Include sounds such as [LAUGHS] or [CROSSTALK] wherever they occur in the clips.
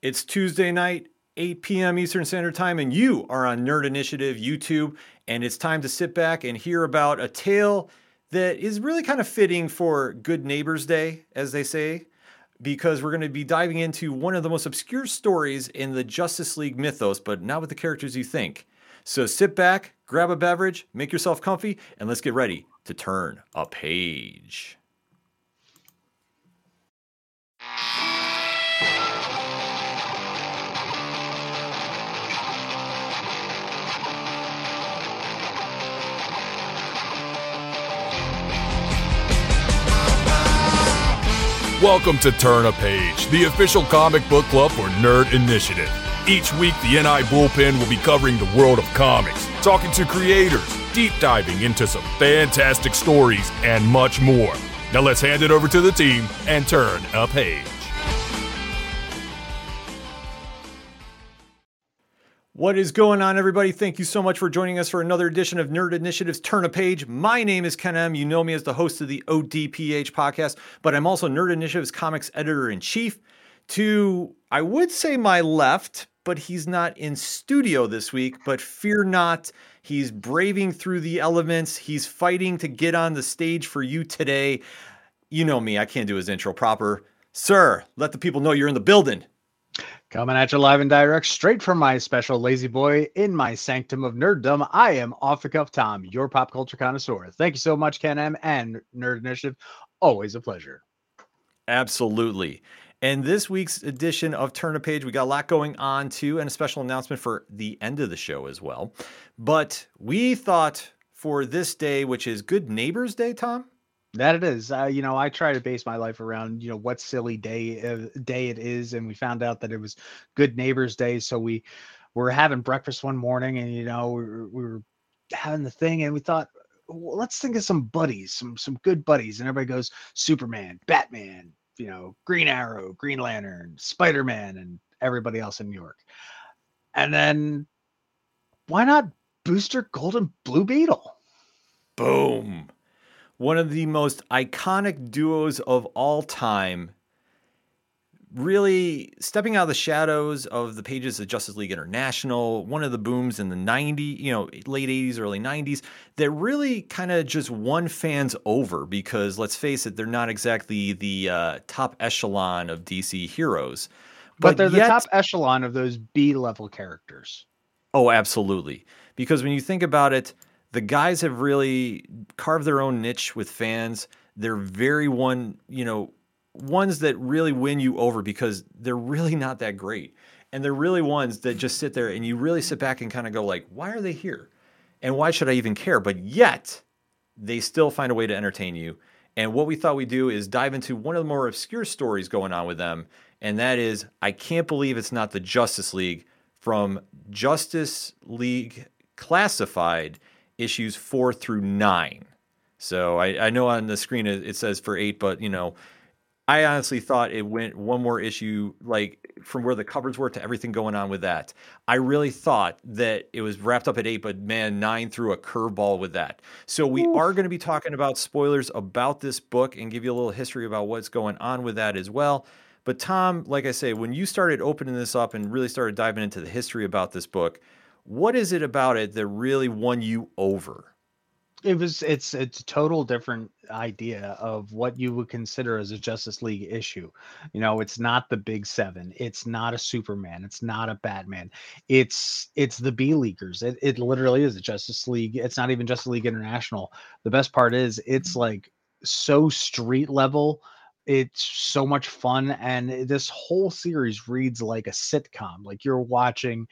It's Tuesday night, 8 p.m. Eastern Standard Time, and you are on Nerd Initiative YouTube. And it's time to sit back and hear about a tale that is really kind of fitting for Good Neighbors Day, as they say, because we're going to be diving into one of the most obscure stories in the Justice League mythos, but not with the characters you think. So sit back, grab a beverage, make yourself comfy, and let's get ready to turn a page. Welcome to Turn a Page, the official comic book club for Nerd Initiative. Each week, the NI Bullpen will be covering the world of comics, talking to creators, deep diving into some fantastic stories, and much more. Now let's hand it over to the team and turn a page. What is going on, everybody? Thank you so much for joining us for another edition of Nerd Initiative's Turn a Page. My name is Ken M. You know me as the host of the ODPH podcast, but I'm also Nerd Initiative's comics editor in chief. To, I would say, my left, but he's not in studio this week. But fear not, he's braving through the elements. He's fighting to get on the stage for you today. You know me, I can't do his intro proper. Sir, let the people know you're in the building. Coming at you live and direct, straight from my special lazy boy in my sanctum of nerddom. I am off the cuff Tom, your pop culture connoisseur. Thank you so much, Ken M and Nerd Initiative. Always a pleasure. Absolutely. And this week's edition of Turn a Page, we got a lot going on too, and a special announcement for the end of the show as well. But we thought for this day, which is Good Neighbors Day, Tom. That it is. Uh, you know, I try to base my life around you know what silly day uh, day it is, and we found out that it was Good Neighbors Day. So we were having breakfast one morning, and you know we were, we were having the thing, and we thought, let's think of some buddies, some some good buddies, and everybody goes Superman, Batman, you know, Green Arrow, Green Lantern, Spider Man, and everybody else in New York. And then why not Booster Golden Blue Beetle? Boom one of the most iconic duos of all time, really stepping out of the shadows of the pages of Justice League International, one of the booms in the 90s, you know, late 80s, early 90s that really kind of just won fans over because let's face it, they're not exactly the uh, top echelon of DC heroes. But, but they're yet, the top echelon of those B level characters. Oh, absolutely. Because when you think about it, the guys have really carved their own niche with fans. They're very one, you know, ones that really win you over because they're really not that great. And they're really ones that just sit there and you really sit back and kind of go like, why are they here? And why should I even care? But yet, they still find a way to entertain you. And what we thought we'd do is dive into one of the more obscure stories going on with them. And that is, I can't believe it's not the Justice League from Justice League Classified issues four through nine. So I, I know on the screen it, it says for eight, but you know, I honestly thought it went one more issue, like from where the covers were to everything going on with that. I really thought that it was wrapped up at eight, but man, nine threw a curveball with that. So we Oof. are going to be talking about spoilers about this book and give you a little history about what's going on with that as well. But Tom, like I say, when you started opening this up and really started diving into the history about this book, what is it about it that really won you over? It was it's it's a total different idea of what you would consider as a Justice League issue. You know, it's not the big seven, it's not a Superman, it's not a Batman. It's it's the B Leaguers. It it literally is a Justice League. It's not even Justice League International. The best part is it's mm-hmm. like so street level it's so much fun and this whole series reads like a sitcom like you're watching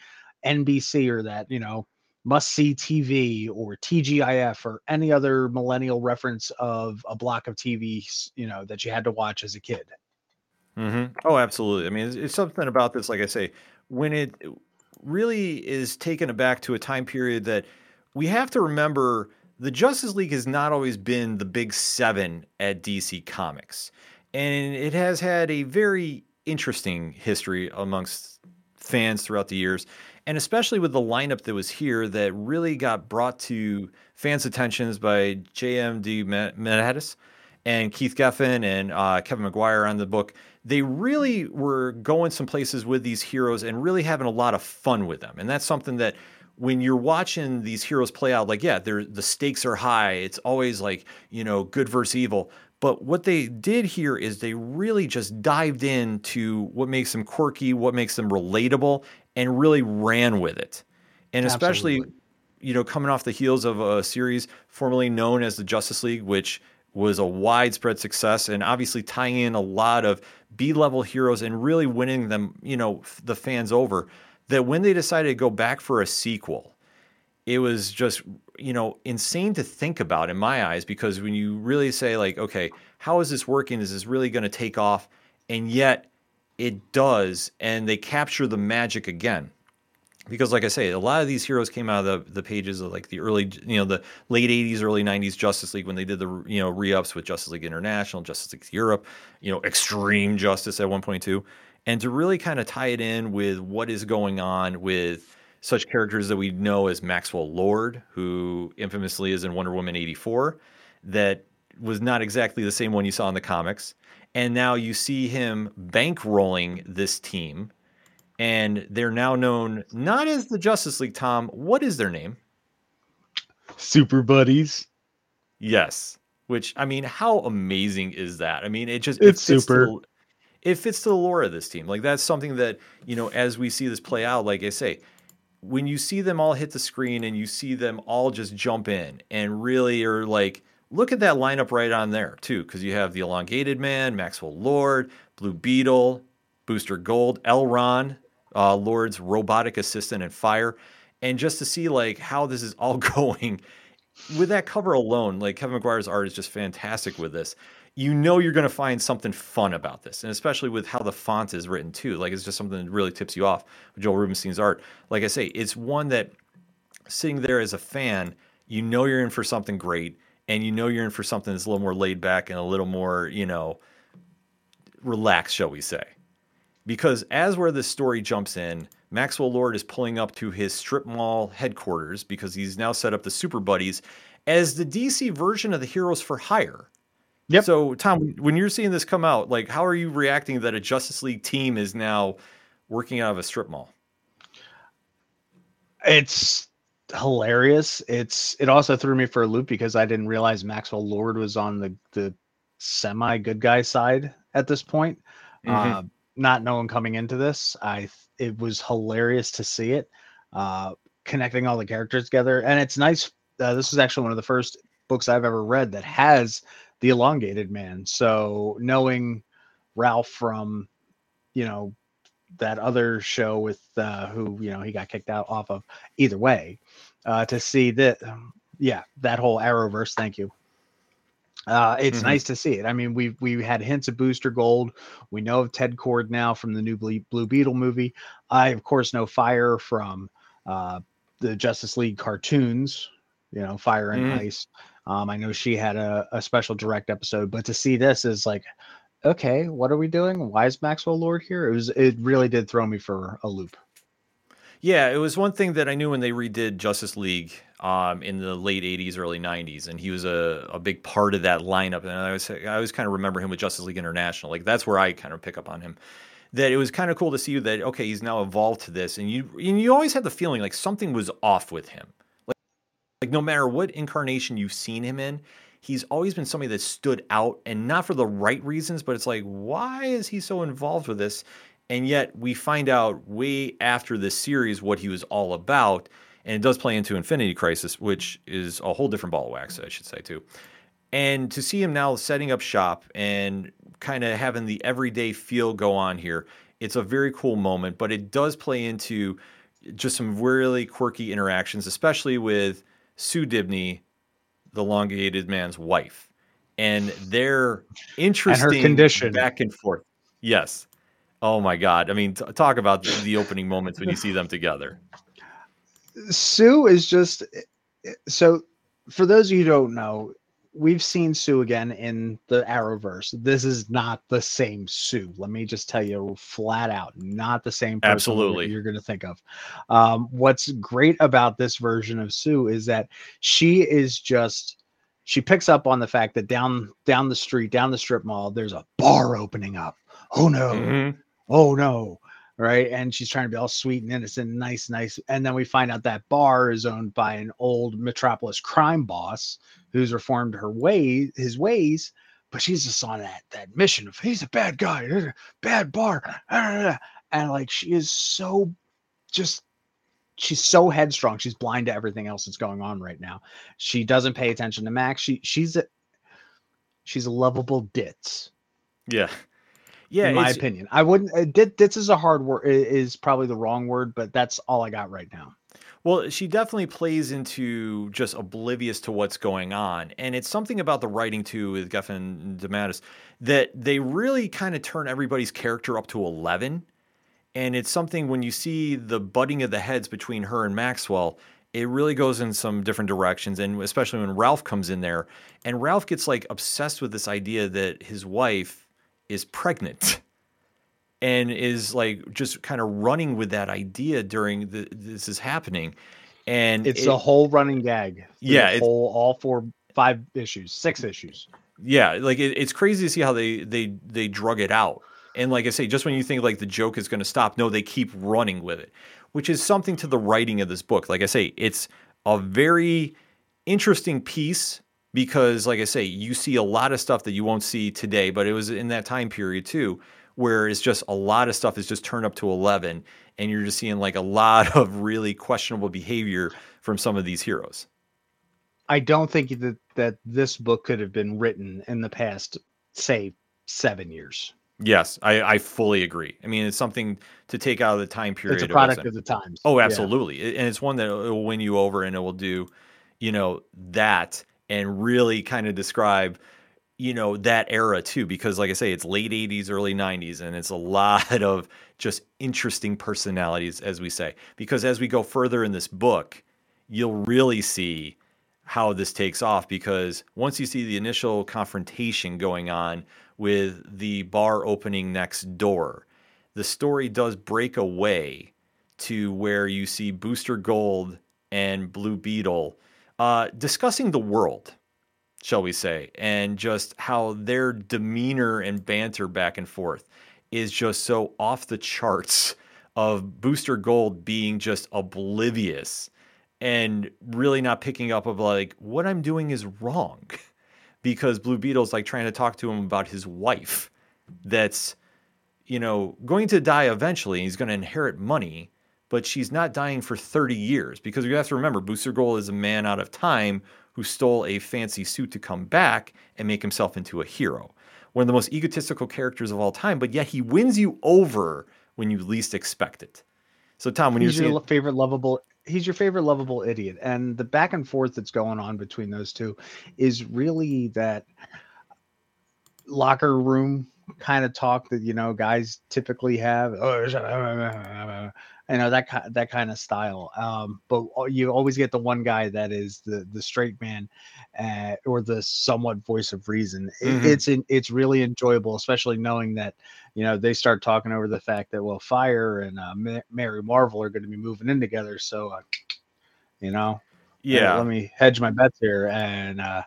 NBC or that, you know, must see TV or TGIF or any other millennial reference of a block of TV, you know, that you had to watch as a kid. Mm-hmm. Oh, absolutely. I mean, it's, it's, something about this, like I say, when it really is taken back to a time period that we have to remember the Justice League has not always been the big seven at DC Comics. And it has had a very interesting history amongst fans throughout the years and especially with the lineup that was here that really got brought to fans' attentions by J.M. DeMatteis and Keith Giffen and uh, Kevin Maguire on the book, they really were going some places with these heroes and really having a lot of fun with them. And that's something that when you're watching these heroes play out, like, yeah, the stakes are high. It's always like, you know, good versus evil. But what they did here is they really just dived into what makes them quirky, what makes them relatable, and really ran with it. And especially, Absolutely. you know, coming off the heels of a series formerly known as the Justice League, which was a widespread success and obviously tying in a lot of B-level heroes and really winning them, you know, the fans over. That when they decided to go back for a sequel, it was just, you know, insane to think about in my eyes because when you really say like, okay, how is this working? Is this really going to take off? And yet it does, and they capture the magic again. Because like i say a lot of these heroes came out of the, the pages of like the early you know the late 80s early 90s justice league when they did the you know re-ups with justice league international justice league europe you know extreme justice at 1.2 and to really kind of tie it in with what is going on with such characters that we know as maxwell lord who infamously is in wonder woman 84 that was not exactly the same one you saw in the comics and now you see him bankrolling this team and they're now known not as the Justice League. Tom, what is their name? Super Buddies. Yes. Which I mean, how amazing is that? I mean, it just it's it super. To, it fits to the lore of this team. Like that's something that you know, as we see this play out, like I say, when you see them all hit the screen and you see them all just jump in and really are like, look at that lineup right on there too, because you have the elongated man, Maxwell Lord, Blue Beetle, Booster Gold, L-Ron, uh, Lord's robotic assistant and fire, and just to see like how this is all [LAUGHS] going with that cover alone. Like Kevin Maguire's art is just fantastic with this. You know you're going to find something fun about this, and especially with how the font is written too. Like it's just something that really tips you off. Joel Rubinstein's art, like I say, it's one that sitting there as a fan, you know you're in for something great, and you know you're in for something that's a little more laid back and a little more, you know, relaxed, shall we say because as where this story jumps in, Maxwell Lord is pulling up to his strip mall headquarters because he's now set up the Super Buddies as the DC version of the Heroes for Hire. Yep. So, Tom, when you're seeing this come out, like, how are you reacting that a Justice League team is now working out of a strip mall? It's hilarious. It's it also threw me for a loop because I didn't realize Maxwell Lord was on the the semi good guy side at this point. Mm-hmm. Uh, not knowing coming into this. I it was hilarious to see it, uh, connecting all the characters together, and it's nice. Uh, this is actually one of the first books I've ever read that has the elongated man. So knowing Ralph from, you know, that other show with uh, who you know he got kicked out off of. Either way, uh, to see that, um, yeah, that whole Arrowverse. Thank you. Uh, it's mm-hmm. nice to see it. I mean, we we had hints of Booster Gold. We know of Ted Kord now from the new Blue Beetle movie. I of course know Fire from uh, the Justice League cartoons. You know, Fire and mm. Ice. Um, I know she had a, a special direct episode, but to see this is like, okay, what are we doing? Why is Maxwell Lord here? It was it really did throw me for a loop. Yeah, it was one thing that I knew when they redid Justice League um, in the late '80s, early '90s, and he was a, a big part of that lineup. And I was I always kind of remember him with Justice League International. Like that's where I kind of pick up on him. That it was kind of cool to see that okay, he's now evolved to this, and you and you always had the feeling like something was off with him. Like, like no matter what incarnation you've seen him in, he's always been somebody that stood out, and not for the right reasons, but it's like why is he so involved with this? And yet we find out way after this series what he was all about. And it does play into Infinite Crisis, which is a whole different ball of wax, I should say, too. And to see him now setting up shop and kind of having the everyday feel go on here, it's a very cool moment, but it does play into just some really quirky interactions, especially with Sue Dibney, the elongated man's wife, and their interesting and her condition back and forth. Yes, Oh my god! I mean, t- talk about the, the opening moments when you see them together. Sue is just eh, eh, so. For those of you who don't know, we've seen Sue again in the Arrowverse. This is not the same Sue. Let me just tell you flat out, not the same person Absolutely. you're going to think of. Um, what's great about this version of Sue is that she is just she picks up on the fact that down down the street, down the strip mall, there's a bar opening up. Oh no. Mhm. Oh no. Right. And she's trying to be all sweet and innocent, nice, nice. And then we find out that bar is owned by an old metropolis crime boss who's reformed her way his ways, but she's just on that that mission of he's a bad guy, bad bar. [LAUGHS] And like she is so just she's so headstrong. She's blind to everything else that's going on right now. She doesn't pay attention to Max. She she's a she's a lovable ditz, Yeah. Yeah. in my opinion. I wouldn't. Uh, dit, ditz is a hard word. Is probably the wrong word, but that's all I got right now. Well, she definitely plays into just oblivious to what's going on. And it's something about the writing too with Giffen DeMatteis that they really kind of turn everybody's character up to 11. And it's something when you see the butting of the heads between her and Maxwell, it really goes in some different directions. And especially when Ralph comes in there and Ralph gets like obsessed with this idea that his wife is pregnant [LAUGHS] and is like just kind of running with that idea during the, this is happening. And It's it- a whole running gag. Yeah, whole all four, five issues, six issues. Yeah, like it, it's crazy to see how they they they drug it out. And like I say, just when you think like the joke is going to stop, no, they keep running with it, which is something to the writing of this book. Like I say, it's a very interesting piece because, like I say, you see a lot of stuff that you won't see today, but it was in that time period too, where it's just a lot of stuff is just turned up to eleven, and you're just seeing like a lot [LAUGHS] of really questionable behavior from some of these heroes. I don't think that that this book could have been written in the past, say, seven years. Yes, I, I fully agree. I mean, it's something to take out of the time period. It's a product of the times. Oh, absolutely. It- And it's one that uh, will win you over and it will do, you know, that and really kind of describe, you know, that era too. Because, like I say, it's late 80s, early 90s, and it's a [LAUGHS] lot of just interesting personalities, as we say. Because as we go further in this book, you'll really see how this takes off because once you see the initial confrontation going on with the bar opening next door, the story does break away to where you see Booster Gold and Blue Beetle uh, discussing the world, shall we say, and just how their demeanor and banter back and forth is just so off the charts of Booster Gold being just oblivious and really not picking up of like what I'm doing is wrong. [LAUGHS] Because Blue Beetle's like trying to talk to him about his wife that's you know going to die eventually he's going to inherit money but she's not dying for 30 years because you have to remember Booster Gold is a man out of time who stole a fancy suit to come back and make himself into a hero. One of the most egotistical characters of all time but yet he wins you over when you least expect it. So Tom when he's you're your seeing favorite lovable he's your favorite lovable idiot. And the back and forth that's going on between those two is really that locker room kind of talk that you know guys typically have. oh, you know that ki- that kind of style um but you always get the one guy that is the the straight man uh, or the somewhat voice of reason It- Mhm. it's in, it's really enjoyable especially knowing that you know they start talking over the fact that well fire and uh, Ma- mary marvel are going to be moving in together so uh, you know yeah let me hedge my bets here and uh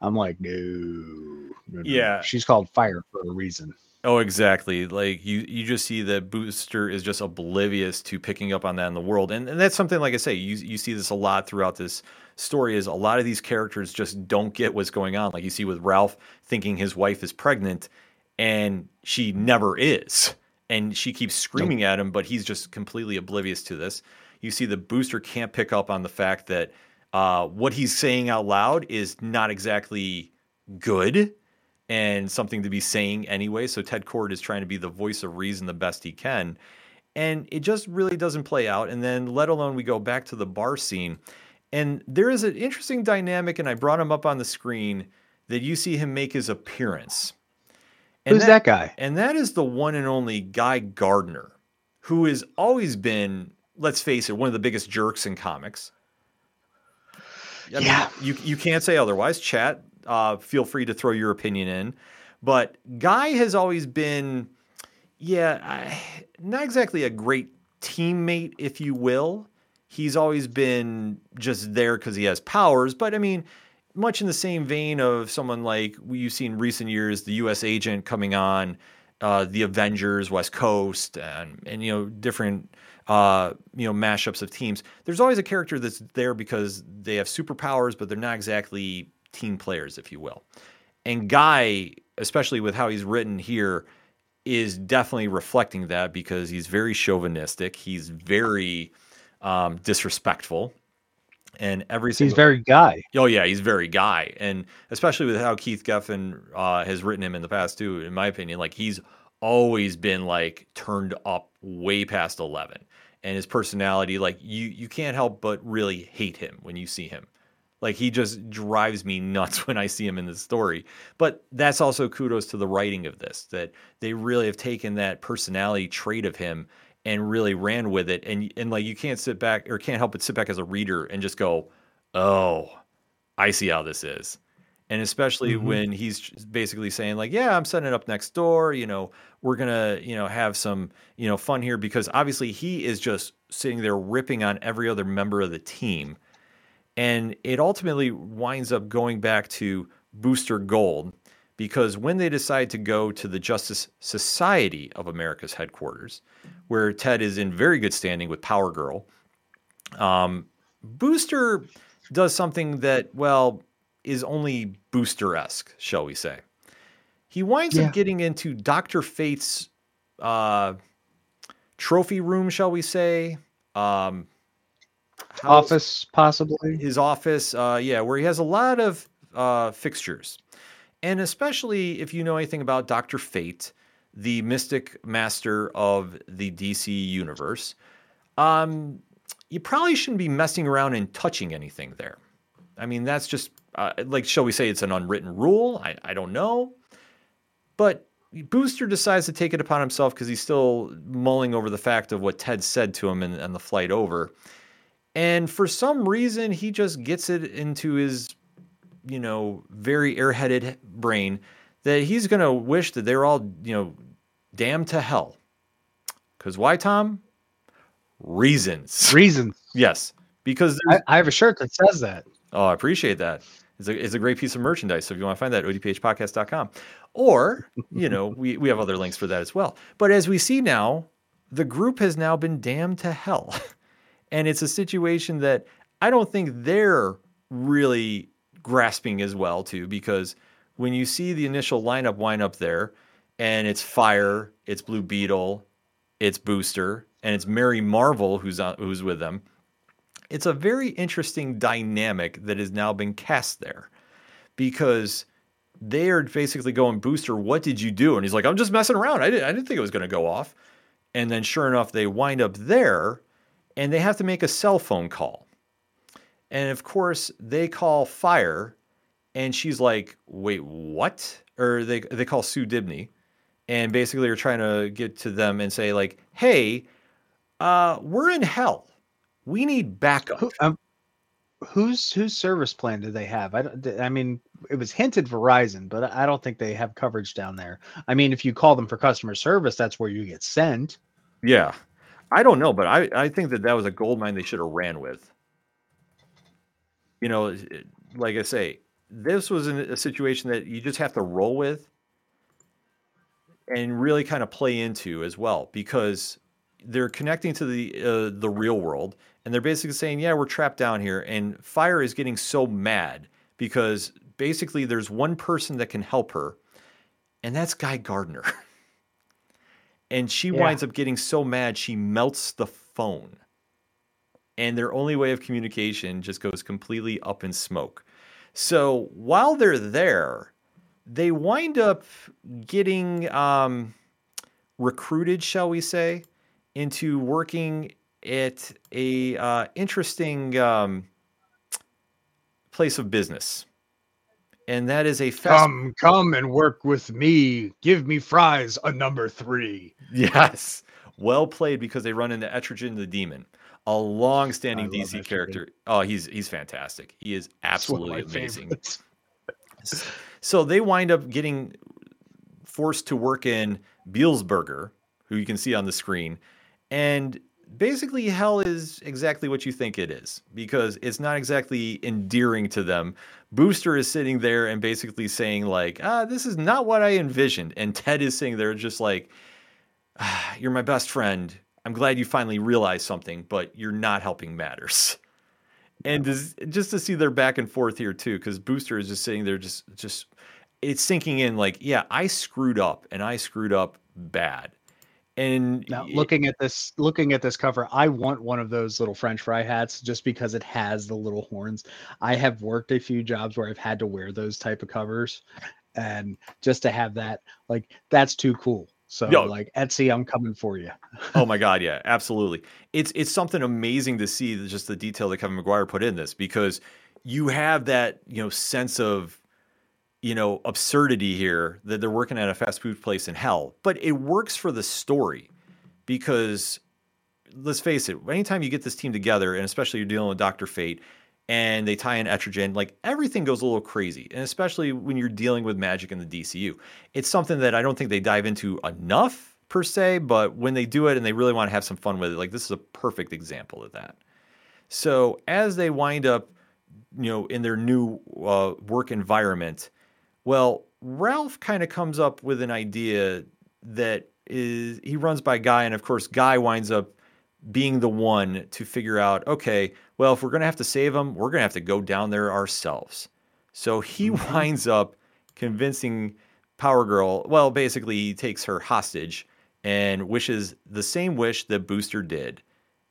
i'm like no, no, no, no. Yeah. she's called fire for a reason Oh, exactly. Like you, you just see that Booster is just oblivious to picking up on that in the world, and, and that's something. Like I say, you you see this a lot throughout this story. Is a lot of these characters just don't get what's going on. Like you see with Ralph thinking his wife is pregnant, and she never is, and she keeps screaming at him, but he's just completely oblivious to this. You see the Booster can't pick up on the fact that uh, what he's saying out loud is not exactly good and something to be saying anyway. So Ted Kord is trying to be the voice of reason the best he can. And it just really doesn't play out. And then, let alone, we go back to the bar scene. And there is an interesting dynamic, and I brought him up on the screen that you see him make his appearance. And who's that, guy And that is the one and only Guy Gardner, who has always been, let's face it, one of the biggest jerks in comics. I Yeah. mean, you you can't say otherwise. Chat, uh, feel free to throw your opinion in. But Guy has always been, yeah, I, not exactly a great teammate, if you will. He's always been just there because he has powers. But I mean, much in the same vein of someone like you've seen recent years, the U.S. agent coming on, uh, the Avengers, West Coast, and and you know different uh, you know mashups of teams. There's always a character that's there because they have superpowers, but they're not exactly team players, if you will. And Guy, especially with how he's written here, is definitely reflecting that because he's very chauvinistic. He's very um, disrespectful and every single he's very guy. Oh yeah, he's very guy, and especially with how Keith Giffen uh, has written him in the past too. In my opinion, like he's always been like turned up way past eleven, and his personality, like you you can't help but really hate him when you see him. Like he just drives me nuts [LAUGHS] when I see him in the story. But that's also kudos to the writing of this that they really have taken that personality trait of him and really ran with it. And and like you can't sit back or can't help but sit back as a reader and just go, "Oh, I see how this is." And especially mm-hmm. when he's basically saying like, "Yeah, I'm setting it up next door. You know, we're gonna you know have some you know fun here because obviously he is just sitting there ripping on every other member of the team." And it ultimately winds up going back to Booster Gold because when they decide to go to the Justice Society of America's headquarters, where Ted is in very good standing with Power Girl, um, Booster does something that, well, is only Booster esque, shall we say. He winds yeah. up getting into Dr. Fate's uh, trophy room, shall we say. Um, office, possibly. His office, uh, yeah, where he has a lot of uh, fixtures. And especially if you know anything about Dr. Fate, the mystic master of the DC universe, um, you probably shouldn't be messing around and touching anything there. I mean, that's just uh, like, shall we say, it's an unwritten rule? I, I don't know. But Booster decides to take it upon himself because he's still mulling over the fact of what Ted said to him in, in the flight over. And for some reason, he just gets it into his, you know, very airheaded brain that he's going to wish that they're all, you know, damned to hell. Because why, Tom? Reasons. Reasons. Yes. Because I, I, have a shirt that says that. Oh, I appreciate that. It's a, it's a great piece of merchandise. So if you want to find that, odphpodcast.com. Or, you know, [LAUGHS] we, we have other links for that as well. But as we see now, the group has now been damned to hell. [LAUGHS] And it's a situation that I don't think they're really grasping as well, too, because when you see the initial lineup wind up there, and it's Fire, it's Blue Beetle, it's Booster, and it's Mary Marvel who's on, who's with them. It's a very interesting dynamic that has now been cast there, because they are basically going, Booster, what did you do? And he's like, I'm just messing around. I didn't, I didn't think it was going to go off. And then sure enough, they wind up there and they have to make a cell phone call. And of course, they call fire, and she's like, "Wait, what?" Or they they call Sue Dibney, and basically are trying to get to them and say like, "Hey, uh, we're in hell. We need backup." Who, um, whose whose service plan do they have? I don't. I mean, it was hinted Verizon, but I don't think they have coverage down there. I mean, if you call them for customer service, that's where you get sent. Yeah, I don't know, but I, I think that that was a gold mine they should have ran with. You know, like I say, this was a situation that you just have to roll with and really kind of play into as well because they're connecting to the uh, the real world and they're basically saying, "Yeah, we're trapped down here." And Fire is getting so mad because basically there's one person that can help her, and that's Guy Gardner. [LAUGHS] And she yeah. winds up getting so mad she melts the phone. And their only way of communication just goes completely up in smoke. So while they're there, they wind up getting um, recruited, shall we say, into working at a uh, interesting um, place of business and that is a fast. Come, come and work with me. Give me fries, a number three. [LAUGHS] Yes, well played because they run into Etrigan the Demon, a long-standing DC character. Oh, he's he's fantastic. He is absolutely amazing. [LAUGHS] so they wind up getting forced to work in Beelzeburger, who you can see on the screen, and basically hell is exactly what you think it is because it's not exactly endearing to them. Booster is sitting there and basically saying like, "Ah, this is not what I envisioned," and Ted is sitting there just like, ah, "You're my best friend. I'm glad you finally realized something, but you're not helping matters." And just to see their back and forth here too, because Booster is just sitting there, just just it's sinking in like, yeah, I screwed up and I screwed up bad. And now looking at this looking at this cover, I want one of those little French fry hats just because it has the little horns. I have worked a few jobs where I've had to wear those type of covers. And just to have that, like that's too cool. So Yo, like Etsy, I'm coming for you. oh [LAUGHS] my god, yeah, absolutely. It's it's something amazing to see just the detail that Kevin Maguire put in this because you have that you know sense of you know absurdity here that they're working at a fast food place in hell, but it works for the story because let's face it, anytime you get this team together, and especially you're dealing with Doctor Fate, and they tie in Etrigan, like everything goes a little crazy. And especially when you're dealing with magic in the DCU. It's something that I don't think they dive into enough per se, but when they do it and they really want to have some fun with it, like this is a perfect example of that. So as they wind up, you know, in their new uh, work environment, well, Ralph kind of comes up with an idea that is he runs by Guy, and of course, Guy winds up being the one to figure out, okay, well, if we're going to have to save him, we're going to have to go down there ourselves. So he mm-hmm. winds up convincing Power Girl, well, basically, he takes her hostage and wishes the same wish that Booster did.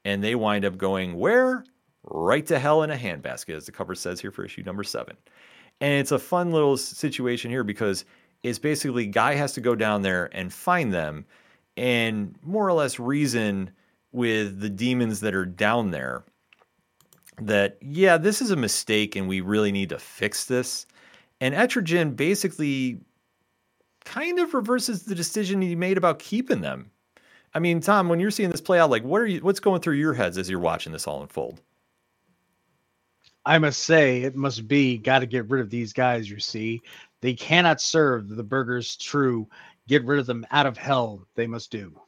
And they wind up going where? Right to hell in a handbasket, as the cover says here for issue number seven. And it's a fun little situation here because it's basically Guy has to go down there and find them and more or less reason with the demons that are down there that, yeah, this is a mistake and we really need to fix this. And Etrigan basically kind of reverses the decision he made about keeping them. I mean, Tom, when you're seeing this play out, like what are you what's going through your heads as you're watching this all unfold? I must say it must be got to get rid of these guys, you see. They cannot serve the burgers true. Get rid of them out of hell, they must do.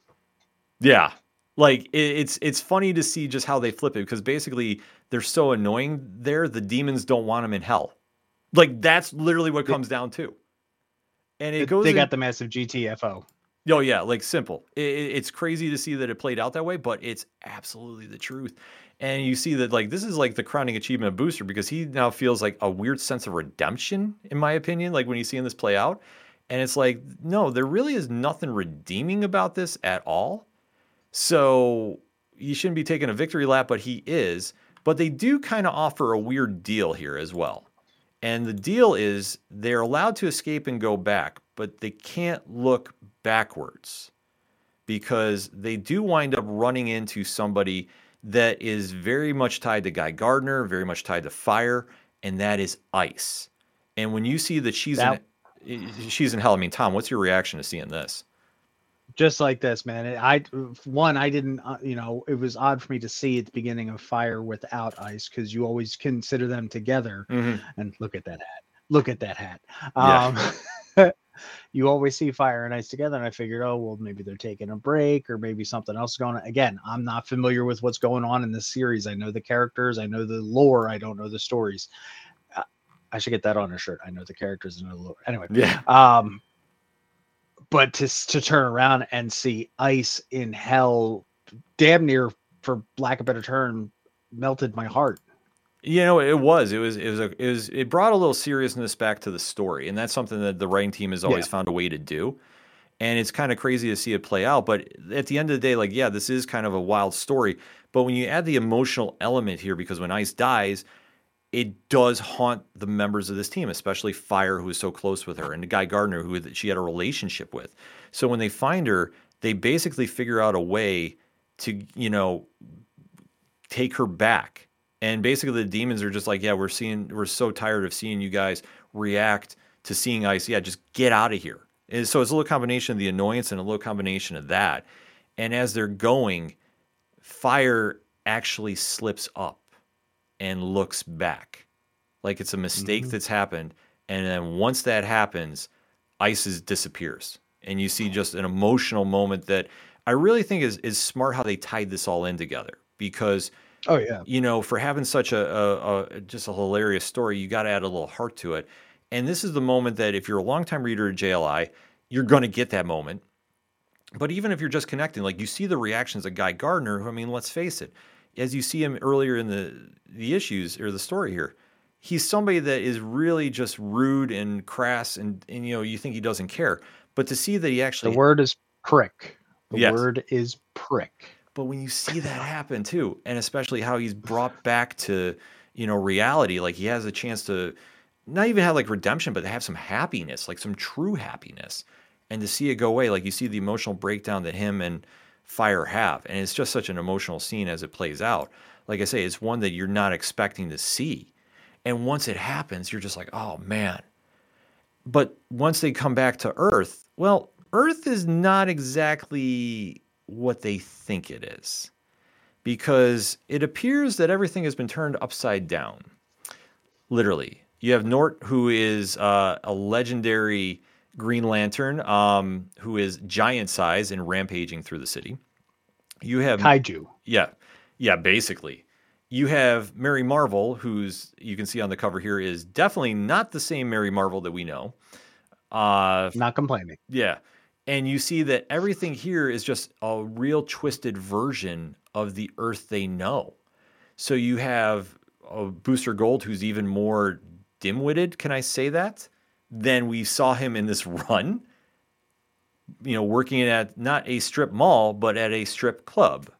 Yeah, like it's it's funny to see just how they flip it because basically they're so annoying there the demons don't want them in hell like that's literally what comes down to and it goes they got in, the massive gtfo oh yeah like simple it, it's crazy to see that it played out that way but it's absolutely the truth and you see that like this is like the crowning achievement of booster because he now feels like a weird sense of redemption in my opinion like when you see this play out and it's like no there really is nothing redeeming about this at all so he shouldn't be taking a victory lap, but he is. But they do kind of offer a weird deal here as well. And the deal is they're allowed to escape and go back, but they can't look backwards because they do wind up running into somebody that is very much tied to Guy Gardner, very much tied to fire, and that is ice. And when you see that she's that, in she's in hell, I mean, Tom, what's your reaction to seeing this? just like this, man. I one, I didn't, uh, you know, it was odd for me to see at the beginning of Fire without Ice because you always consider them together. Mm-hmm. And look at that hat. Look at that hat. Yeah. [LAUGHS] You always see Fire and Ice together, and I figured, oh well, maybe they're taking a break or maybe something else is going on. Again, I'm not familiar with what's going on in this series. I know the characters, I know the lore, I don't know the stories. Uh, I should get that on a shirt. I know the characters and the lore. Anyway, yeah. Um, but to to turn around and see ice in hell, damn near, for lack of a better term, melted my heart. You know, it was. It was. It was. A, it was. It brought a little seriousness back to the story, and that's something that the writing team has always yeah. found a way to do. And it's kind of crazy to see it play out. But at the end of the day, like, yeah, this is kind of a wild story. But when you add the emotional element here, because when Ice dies, it does haunt the members of this team, especially Fire, who is so close with her, and the guy Gardner, who she had a relationship with. So when they find her, they basically figure out a way to, you know, take her back. And basically, the demons are just like, yeah, we're seeing, we're so tired of seeing you guys react to seeing ice. Yeah, just get out of here. And so it's a little combination of the annoyance and a little combination of that. And as they're going, Fire actually slips up and looks back like it's a mistake mm-hmm. that's happened. And then once that happens, ISIS disappears. And you see just an emotional moment that I really think is is smart how they tied this all in together because Oh yeah. you know, for having such a, a, a just a hilarious story, you got to add a little heart to it. And this is the moment that if you're a longtime reader of JLI, you're going to get that moment. But even if you're just connecting, like you see the reactions of Guy Gardner, who I mean, let's face it, as you see him earlier in the the issues or the story here, he's somebody that is really just rude and crass, and and you know you think he doesn't care, but to see that he actually The word is prick. The Yes. word is prick. But when you see that happen too, and especially how he's brought back to, you know, reality, like he has a chance to not even have like redemption, but to have some happiness, like some true happiness. And to see it go away, like you see the emotional breakdown that him and Fire have. And it's just such an emotional scene as it plays out. Like I say, it's one that you're not expecting to see. And once it happens, you're just like, oh man. But once they come back to Earth, well, Earth is not exactly what they think it is because it appears that everything has been turned upside down. Literally. You have Nort, who is uh, a legendary Green Lantern, um, who is giant size and rampaging through the city. You have Kaiju. yeah, yeah, basically. You have Mary Marvel, who's you can see on the cover here is definitely not the same Mary Marvel that we know. Uh, Not complaining. yeah. And you see that everything here is just a real twisted version of the Earth they know. So you have a Booster Gold who's even more dim witted, can I say that? Than we saw him in this [LAUGHS] run. You know, working at not a strip mall, but at a strip club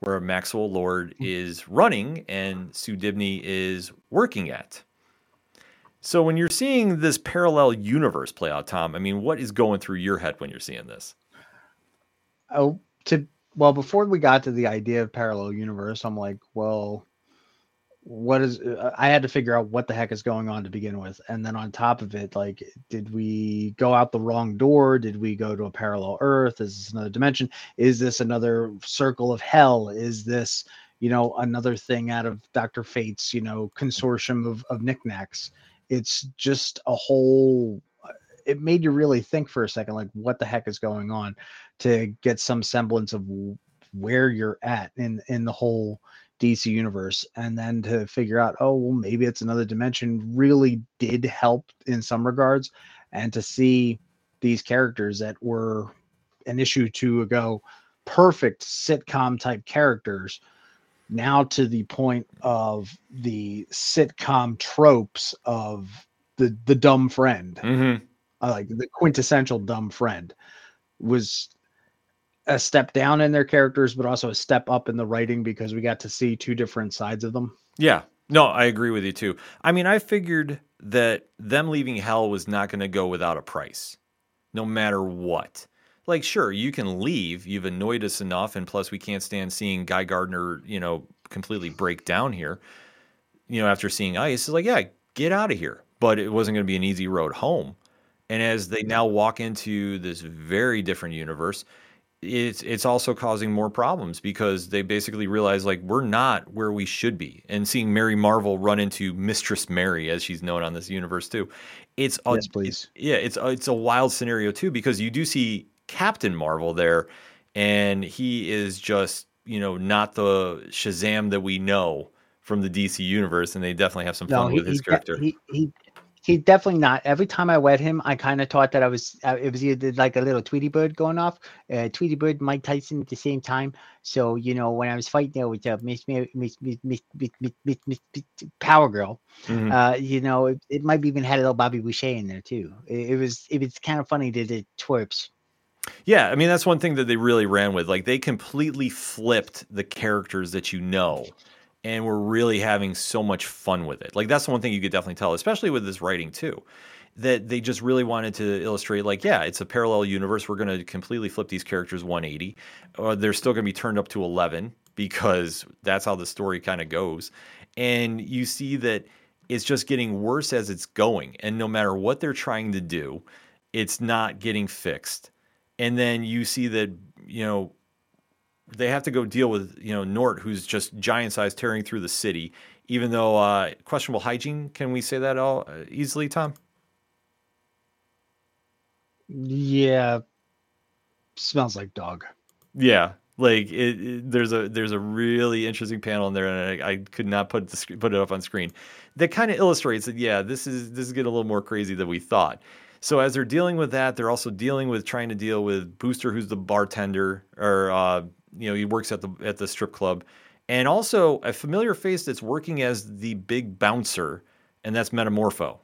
where Maxwell Lord hmm. is running and Sue Dibney is working at. So when you're seeing this parallel universe play out, Tom, I mean, what is going through your head when you're seeing this? Oh, to well, before we got to the idea of parallel universe, I'm like, well, what is? uh, I had to figure out what the heck is going on to begin with, and then on top of it, like, did we go out the wrong door? Did we go to a parallel Earth? Is this another dimension? Is this another circle of hell? Is this, you know, another thing out of Doctor Fate's, you know, consortium of of knickknacks? It's just a whole. uh, It made you really think for a second, like, what the heck is going on? to get some semblance of where you're at in in the whole DC universe and then to figure out oh well maybe it's another dimension really did help in some regards and to see these characters that were an issue two ago perfect sitcom type characters now to the point of the sitcom tropes of the the dumb friend Mm-hmm. uh, like the quintessential dumb friend was a step down in their characters but also a step up in the writing because we got to see two different sides of them Yeah. No, I agree with you too. I mean, I figured that them leaving hell was not going to go without a price, no matter what. Like, sure, you can leave. You've annoyed us enough, and plus, we can't stand seeing Guy Gardner, you know, completely break down here. You know, after seeing Ice, it's like, yeah, get out of here. But it wasn't going to be an easy road home. And as they now walk into this very different universe, it's it's also causing more problems because they basically realize like we're not where we should be. And seeing Mary Marvel run into Mistress Mary, as she's known on this universe too, it's a, yes please yeah, it's a, it's a wild scenario too because you do see Captain Marvel there, and he is just you know not the Shazam that we know from the DC universe, and they definitely have some fun he, with his he, character. He, he, he definitely not. Every time I read him, I kind of thought that I was uh, it was either like a little Tweety Bird going off, uh, Tweety Bird, Mike Tyson at the same time. So you know when I was fighting there with uh, Miss, Miss, Miss, Miss Power Girl, mm-hmm. uh, you know it, it might even had a little Bobby Boucher in there too. It, it was it was kind of funny that it twerps yeah, I mean that's one thing that they really ran with. Like they completely flipped the characters that you know, and we're really having so much fun with it. Like that's the one thing you could definitely tell, especially with this writing too, that they just really wanted to illustrate. Like, yeah, it's a parallel universe. We're going to completely flip these characters 180. Or uh, they're still going to be turned up to 11 [LAUGHS] because that's how the story kind of goes. And you see that it's just getting worse as it's going, and no matter what they're trying to do, it's not getting fixed and then you see that you know they have to go deal with you know Nort, who's just giant size tearing through the city. Even though uh, questionable hygiene, can we say that all uh, easily, Tom? yeah smells like dog Yeah, like it, it, there's a there's a really interesting panel in there, and I, I could not put the, put it up on screen. That kind of illustrates that yeah, this is this is getting a little more crazy than we thought. So as they're dealing with that, they're also dealing with trying to deal with Booster, who's the bartender, or uh, you know he works at the at the strip club, and also a familiar face that's working as the big bouncer, and that's Metamorpho,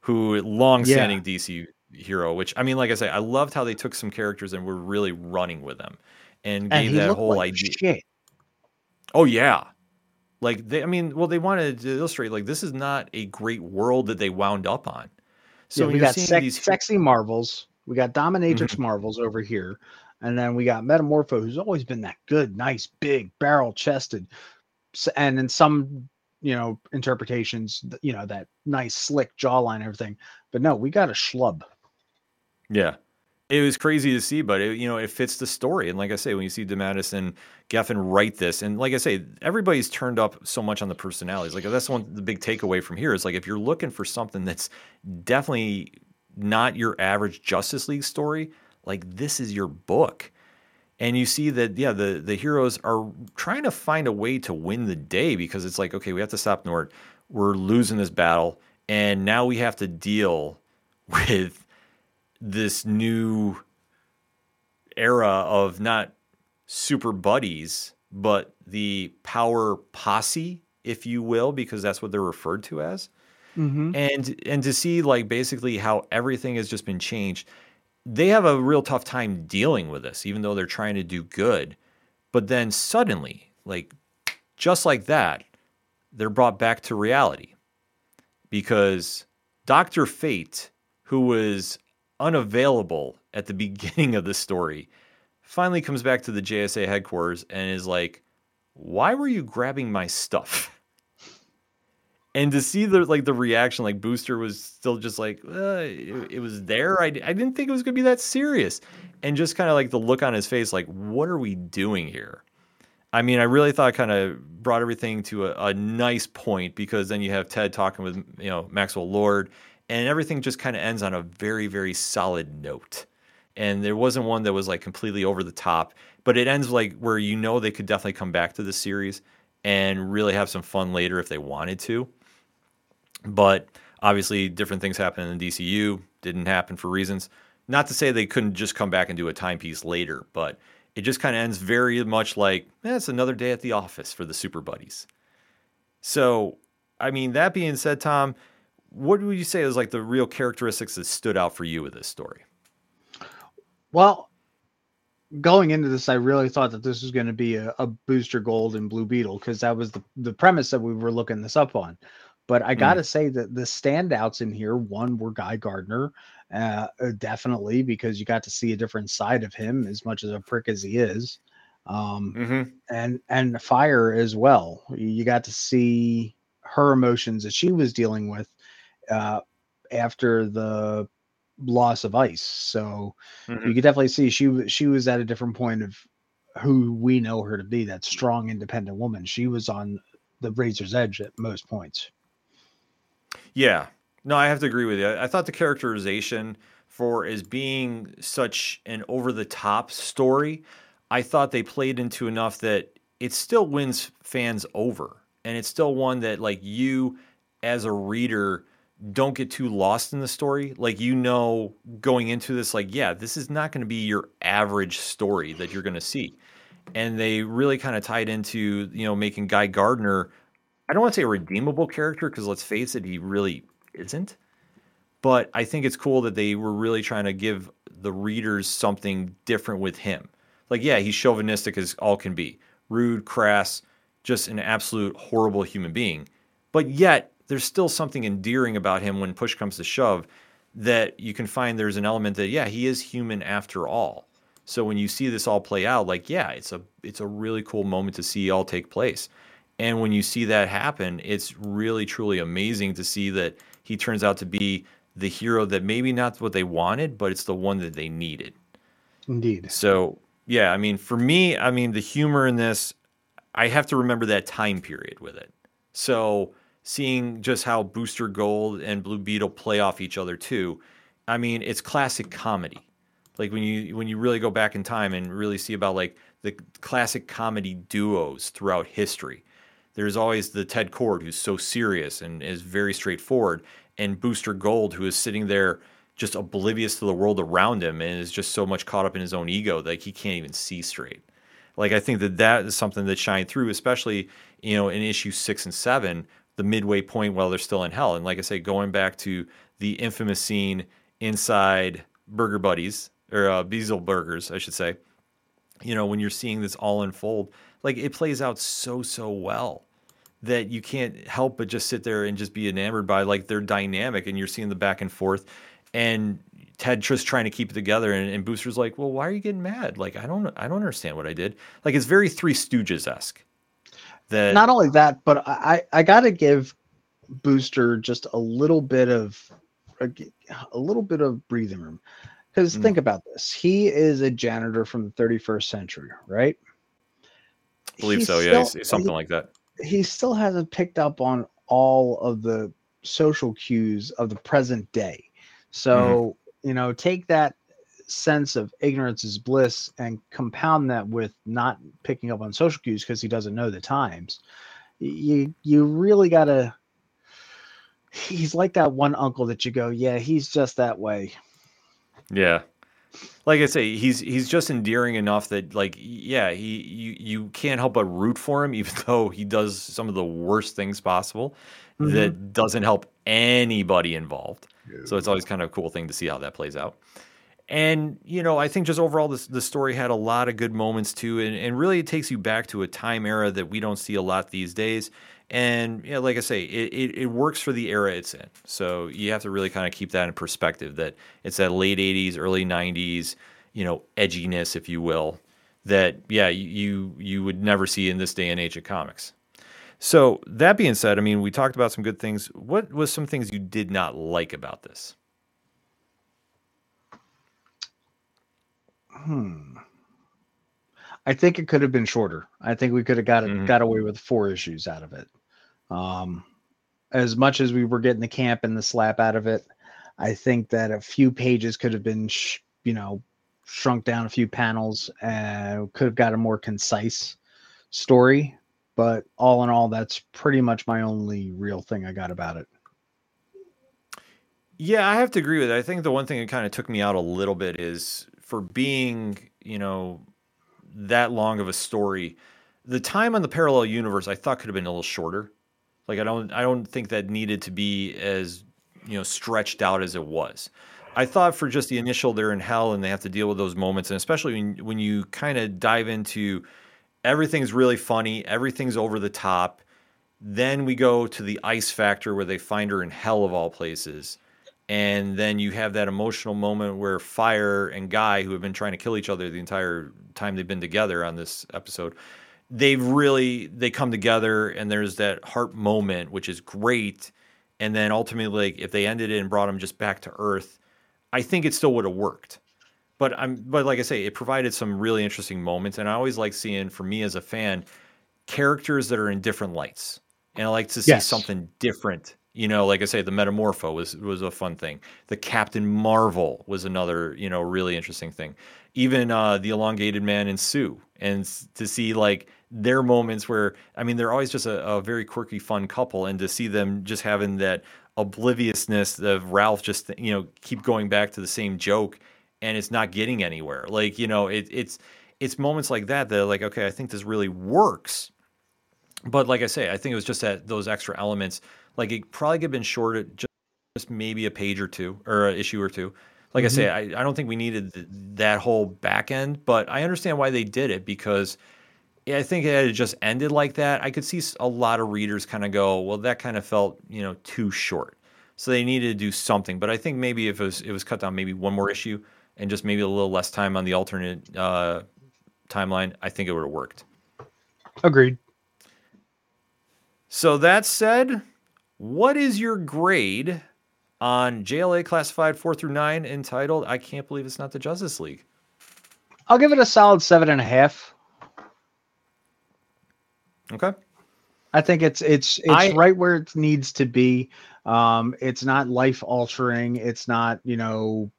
who long-standing yeah. DC hero. Which I mean, like I say, I loved how they took some characters and were really running with them, and, and gave that whole like idea. Shit. Oh yeah, like they. I mean, well, they wanted to illustrate like this is not a great world that they wound up on. So yeah, we got sex, these... sexy Marvels. We got Dominatrix mm-hmm. Marvels over here. And then we got Metamorpho, who's always been that good, nice, big, barrel chested. And in some, you know, interpretations, you know, that nice, slick jawline and everything. But no, we got a schlub. Yeah. It was crazy to see, but it, you know, it fits the story. And like I say, when you see DeMatteis and Giffen write this, and like I say, everybody's turned up so much on the personalities. Like that's one the big takeaway from here is like if you're looking for something that's definitely not your average Justice League story, like this is your book and you see that yeah the the heroes are trying to find a way to win the day because it's like okay we have to stop Nort we're losing this battle and now we have to deal [LAUGHS] with this new era of not super buddies but the power posse if you will because that's what they're referred to as mm-hmm. and and to see like basically how everything has just been changed they have a real tough time dealing with this, even though they're trying to do good. But then suddenly, like just like that, they're brought back to reality because Dr. Fate, who was unavailable at the [LAUGHS] beginning of the story, finally comes back to the JSA headquarters and is like, Why were you grabbing my stuff? [LAUGHS] and to see the like the reaction like booster was still just like uh, it, it, was there. I, I didn't think it was going to be that serious. And just kind of like the look on his face like what are we doing here? I mean i really thought kind of brought everything to a, a, nice point because then you have ted talking with you know maxwell lord and everything just kind of ends on a very very solid note and there wasn't one that was like completely over the top but it ends like where you know they could definitely come back to the series and really have some fun later if they wanted to but obviously, different things happen in the DCU. Didn't happen for reasons. Not to say they couldn't just come back and do a timepiece later, but it just kind of ends very much like eh, it's another day at the office for the Super Buddies. So, I mean, that being said, Tom, what would you say is like the real characteristics that stood out for you with this story? Well, going into this, I really thought that this was going to be a, a Booster Gold and Blue Beetle because that was the, the premise that we were looking this up on. But I got to mm. say that the standouts in here, one were Guy Gardner, uh, definitely because you got to see a different side of him, as much as a prick as he is, um, mm-hmm. and and Fire as well. You got to see her emotions that she was dealing with uh, after the loss of Ice. So mm-hmm. you could definitely see she she was at a different point of who we know her to be that strong independent woman she was on the razor's edge at most points yeah. No, I have to agree with you. I thought the characterization for as being such an over the top story, I thought they played into enough that it still wins fans over. And it's still one that like you as a reader don't get too lost in the story. Like you know going into this like yeah, this is not going to be your average story that you're going to see. And they really kind of tied into, you know, making Guy Gardner I don't want to say a redeemable character because let's face it, he really isn't. But I think it's cool that they were really trying to give the readers something different with him. Like, yeah, he's chauvinistic as all can be, rude, crass, just an absolute horrible human being. But yet, there's still something endearing about him when push comes to shove that you can find there's an element that, yeah, he is human after all. So when you see this all play out, like, yeah, it's a it's a really cool moment to see all take place. And when you see that happen, it's really, truly amazing to see that he turns out to be the hero that maybe not what they wanted, but it's the one that they needed. Indeed. So, yeah, I mean, for me, I mean, the humor in this, I have to remember that time period with it. So, seeing just how Booster Gold and Blue Beetle play off each other, too, I mean, it's classic comedy. Like when you when you really go back in time and really see about like the classic comedy duos throughout history. There's always the Ted Kord who's so serious and is very straightforward, and Booster Gold who is sitting there just oblivious to the world around him and is just so much caught up in his own ego that he can't even see straight. Like I think that that is something that shined through, especially you know in issue six and seven, the midway point while they're still in hell. And like I say, going back to the infamous scene inside Burger Buddies or uh, Burgers, I should say. You know, when you're seeing this all unfold, like it plays out so so well that you can't help but just sit there and just be enamored by like their dynamic, and you're seeing the back and forth, and Ted just trying to keep it together, and, and Booster's like, "Well, why are you getting mad? Like, I don't, I don't understand what I did. Like, it's very Three Stooges esque." That not only that, but I, I got to give Booster just a little bit of a, a little bit of breathing room. Because mm. think about this. He is a janitor from the 31st century, right? I believe he's so, yeah. Still, something he, like that. He still hasn't picked up on all of the social cues of the present day. So, mm-hmm. you know, take that sense of ignorance is bliss and compound that with not picking up on social cues because he doesn't know the times. You you really gotta he's like that one uncle that you go, yeah, he's just that way. Yeah. Like I say, he's he's just endearing enough that like yeah, he you you can't help but root for him [LAUGHS] even though he does some of the worst things possible mm-hmm. that doesn't help anybody involved. Yeah. So it's always kind of a cool thing to see how that plays out. And you know, I think just overall, this the story had a lot of good moments too, and, and really it takes you back to a time era that we don't see a lot these days. And you know, like I say, it, it, it, works for the era it's in. So you have to really kind of keep that in perspective that it's that late 80s, early 90s, you know, edginess, if you will, that, yeah, you, you would never see in this day and age of comics. So that being said, I mean, we talked about some good things. What was some things you did not like about this? Hmm. I think it could have been shorter. I think we could have got it, mm-hmm. got away with four issues out of it. Um, as much as we were getting the camp and the slap out of it, I think that a few pages could have been, sh- you know, shrunk down a few panels and could have got a more concise story. But all in all, that's pretty much my only real thing I got about it. Yeah, I have to agree with it. I think the one thing that kind of took me out a little bit is for being, you know, that long of a story. The time on the parallel universe I thought could have been a little shorter. Like I don't I don't think that needed to be as you know stretched out as it was. I thought for just the initial they're in hell and they have to deal with those moments, and especially when when you kind of dive into everything's really funny, everything's over the top. Then we go to the ice factor where they find her in hell of all places. And then you have that emotional moment where Fire and Guy, who have been trying to kill each other the entire time they've been together on this episode, they've really they come together and there's that heart moment which is great. And then ultimately like, if they ended it and brought him just back to earth i think it still would have worked. But i'm but like i say it provided some really interesting moments. And i always like seeing for me as a fan characters that are in different lights. And i like to see yes. something different you know like i say the metamorpho was was a fun thing. The captain marvel was another you know really interesting thing. Even uh the elongated man and sue and to see like their moments where I mean they're always just a, a, very quirky, fun couple, and to see them just having that obliviousness of Ralph just you know keep going back to the same joke and it's not getting anywhere. Like you know it, it's it's moments like that that like okay I think this really works, but like I say I think it was just that those extra elements like it probably could have been shorted just, just maybe a page or two or an issue or two. Like mm-hmm. I say, I, I don't think we needed th- that whole back end, but I understand why they did it because I think it had just ended like that. I could see a lot of readers kind of go, well, that kind of felt, you know, too short. So they needed to do something. But I think maybe if it was, it was cut down maybe one more issue and just maybe a little less time on the alternate uh, timeline, I think it would have worked. Agreed. So that said, what is your grade on JLA classified four through nine entitled I Can't Believe It's Not the Justice League? I'll give it a solid seven and a half. Okay. I think it's it's it's I, right where it needs to be. Um, it's not life altering. It's not you know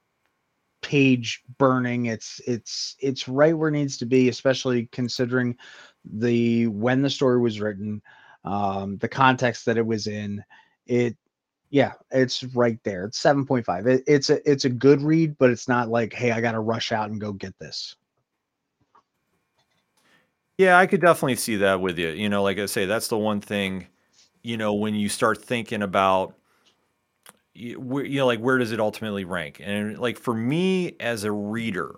page burning. It's it's it's right where it needs to be, especially considering the when the story was written, um, the context that it was in. It yeah, it's right there. It's 7.5. It, it's a it's a good read, but it's not like, hey, I gotta rush out and go get this. Yeah, I could definitely see that with you. You know, like I say, that's the one thing, you know, when you start thinking about you know, like where does it ultimately rank? And like for me as a reader,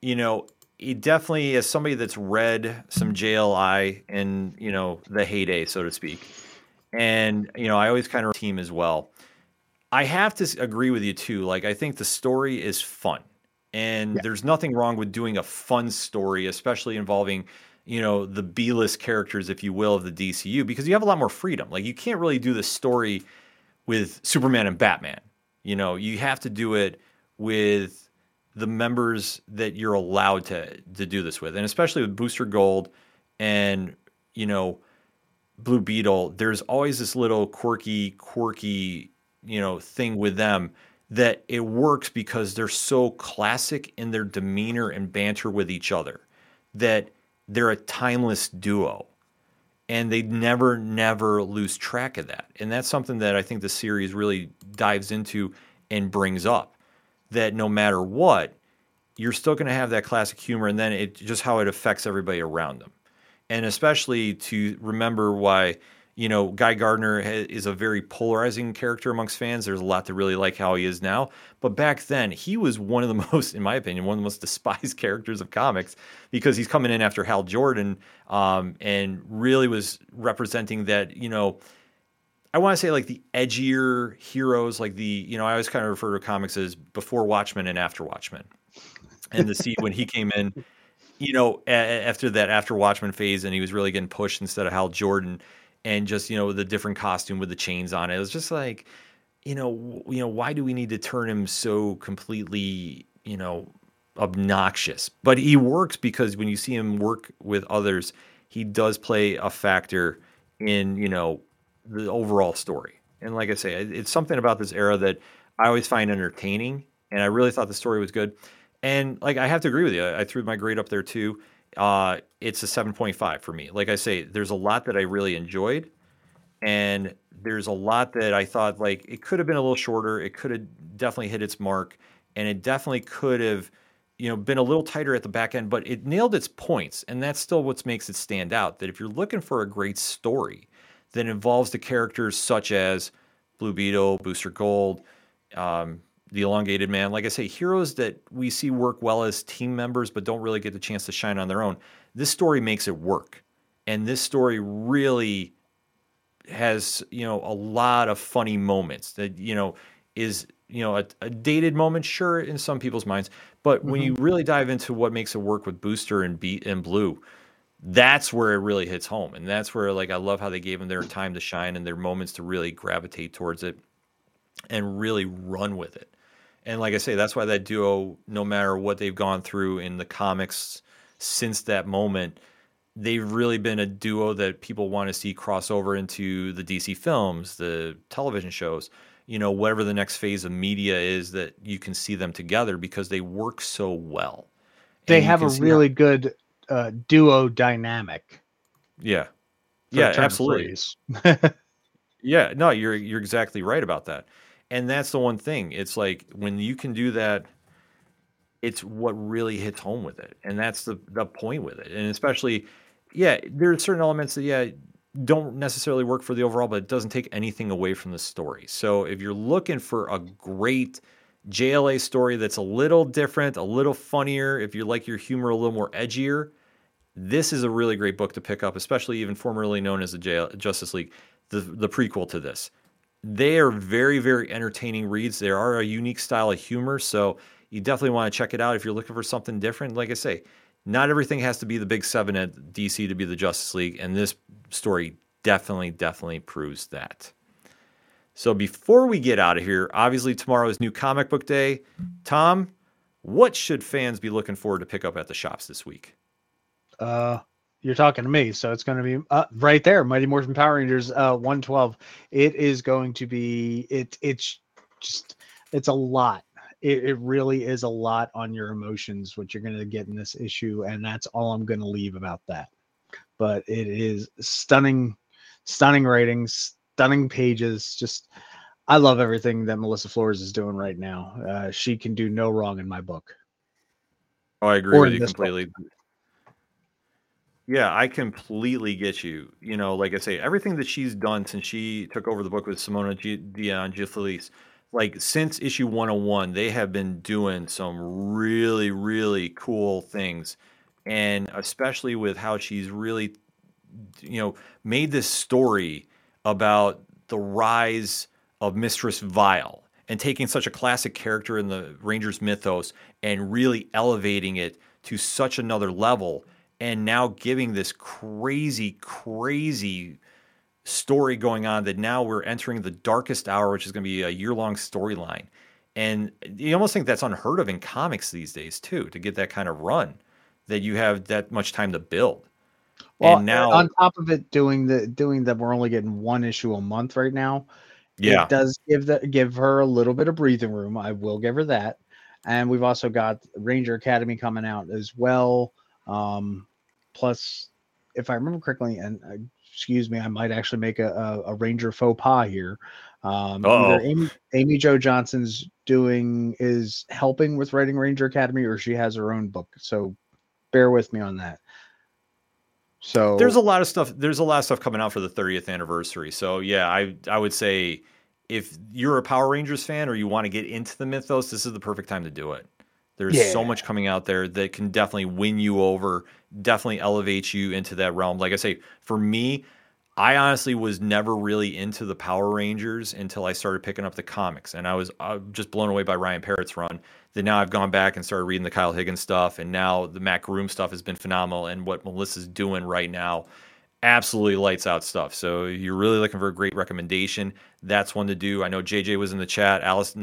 you know, it definitely as somebody that's read some JLI in you know the heyday, so to speak, and you know I always kind of team as well. I have to agree with you too. Like I think the story is fun, and yeah. there's nothing wrong with doing a fun story, especially involving you know the B-list characters, if you will, of the DCU, because you have a lot more freedom. Like you can't really do the story with Superman and Batman. You know, you have to do it with the members that you're allowed to to do this with, and especially with Booster Gold and you know Blue Beetle. There's always this little quirky, quirky you know thing with them that it works because they're so classic in their demeanor and banter with each other that they're a timeless duo. And they never never lose track of that. And that's something that i think the series really dives into and brings up that no matter what you're still going to have that classic humor and then it just how it affects everybody around them and especially to remember why you know, Guy Gardner is a very polarizing character amongst fans. There's a lot to really like how he is now. But back then, he was one of the [LAUGHS] most, in my opinion, one of the most despised [LAUGHS] characters of comics because he's coming in after Hal Jordan um, and really was representing that, you know, I want to say like the edgier heroes, like the, you know, I always kind of refer to comics as before Watchmen and after Watchmen. And to see when he came in, you know, after that after Watchmen phase and he was really getting pushed instead of Hal Jordan and just you know the different costume with the chains on it. It was just like, you know, you know, why do we need to turn him so completely, you know, obnoxious? But he works because when you see him work with others, he does play a factor in you know the overall story. And like I say, it's something about this era that I always find entertaining, and I really thought the story was good. And like I have to agree with you, I threw my grade up there too uh, it's a 7.5 for me. Like I say, there's a lot that I really enjoyed, and there's a lot that I thought like it could have been a little shorter. It could have definitely hit its mark, and it definitely could have, you know, been a little tighter at the back end. But it nailed its points, and that's still what makes it stand out. That if you're looking for a great story that involves the characters such as Blue Beetle, Booster Gold, um, the elongated man. Like I say, heroes that we see work well as team members, but don't really get the chance to shine on their own. This story makes it work, and this story really has you know a lot of funny moments that you know is you know a, a dated moment, sure, in some people's minds, but mm-hmm. when you really dive into what makes it work with Booster and Beat and Blue. That's where it really hits home, and that's where like I love how they gave them their time to shine and their moments to really gravitate towards it and really run with it. And like I say, that's why that duo, no matter what they've gone through in the comics since that moment, they've really been a duo that people want to see cross over into the DC films, the television shows, you know, whatever the next phase of media is that you can see them together because they work so well. They have a really how... good uh, duo dynamic. Yeah. Yeah, absolutely. [LAUGHS] yeah, no, you're you're exactly right about that. And that's the one thing. It's like when you can do that, it's what really hits home with it. And that's the, the point with it. And especially, yeah, there are certain elements that, yeah, don't necessarily work for the overall, but it doesn't take anything away from the story. So if you're looking for a great JLA story that's a little different, a little funnier, if you like your humor a little more edgier, this is a really great book to pick up, especially even formerly known as the J- Justice League, the, the prequel to this they are very, very entertaining reads. They are a unique style of humor. So you definitely want to check it out if you're looking for something different. Like I say, not everything has to be the big seven at DC to be the Justice League. And this story definitely, definitely proves that. So before we get out of here, obviously tomorrow is new comic book day. Tom, what should fans be looking forward to pick up at the shops this week? Uh, you're talking to me, so it's going to be uh, right there. Mighty Morphin Power Rangers uh, 112. It is going to be it. It's just it's a lot. it, it really is a lot on your emotions what you're going to get in this issue and that's all i'm going to leave about that but it is stunning stunning ratings stunning pages just i love everything that melissa flores is doing right now uh, she can do no wrong in my book oh i agree or with you completely book. Yeah, I completely get you. You know, like I say, everything that she's done since she took over the book with Simona G- Dion Gifforlis, like since issue 101, they have been doing some really, really cool things. And especially with how she's really, you know, made this story about the rise of Mistress Vile and taking such a classic character in the Rangers mythos and really elevating it to such another level and now giving this crazy, crazy story going on that now we're entering the darkest hour, which is going to be a year long storyline. And you almost think that's unheard of in comics these days, too, to get that kind of run that you have that much time to build. Well, and now on top of it, doing the doing that, we're only getting one issue a month right now. Yeah, it does give the give her a little bit of breathing room. I will give her that. And we've also got Ranger Academy coming out as well. Um, plus, if I remember correctly, and uh, excuse me, I might actually make a, a, a Ranger faux pas here. Um, Amy, Amy Jo Johnson's doing is helping with writing Ranger Academy, or she has her own book. So bear with me on that. So there's a lot of stuff. There's a lot of stuff coming out for the 30th anniversary. So yeah, I I would say if you're a Power Rangers fan or you want to get into the mythos, this is the perfect time to do it. There's yeah. so much coming out there that can definitely win you over, definitely elevate you into that realm. Like I say, for me, I honestly was never really into the Power Rangers until I started picking up the comics, and I was uh, just blown away by Ryan Parrott's run. Then now I've gone back and started reading the Kyle Higgins stuff, and now the Matt Groom stuff has been phenomenal. And what Melissa's doing right now, absolutely lights out stuff. So you're really looking for a great recommendation. That's one to do. I know JJ was in the chat. Alice,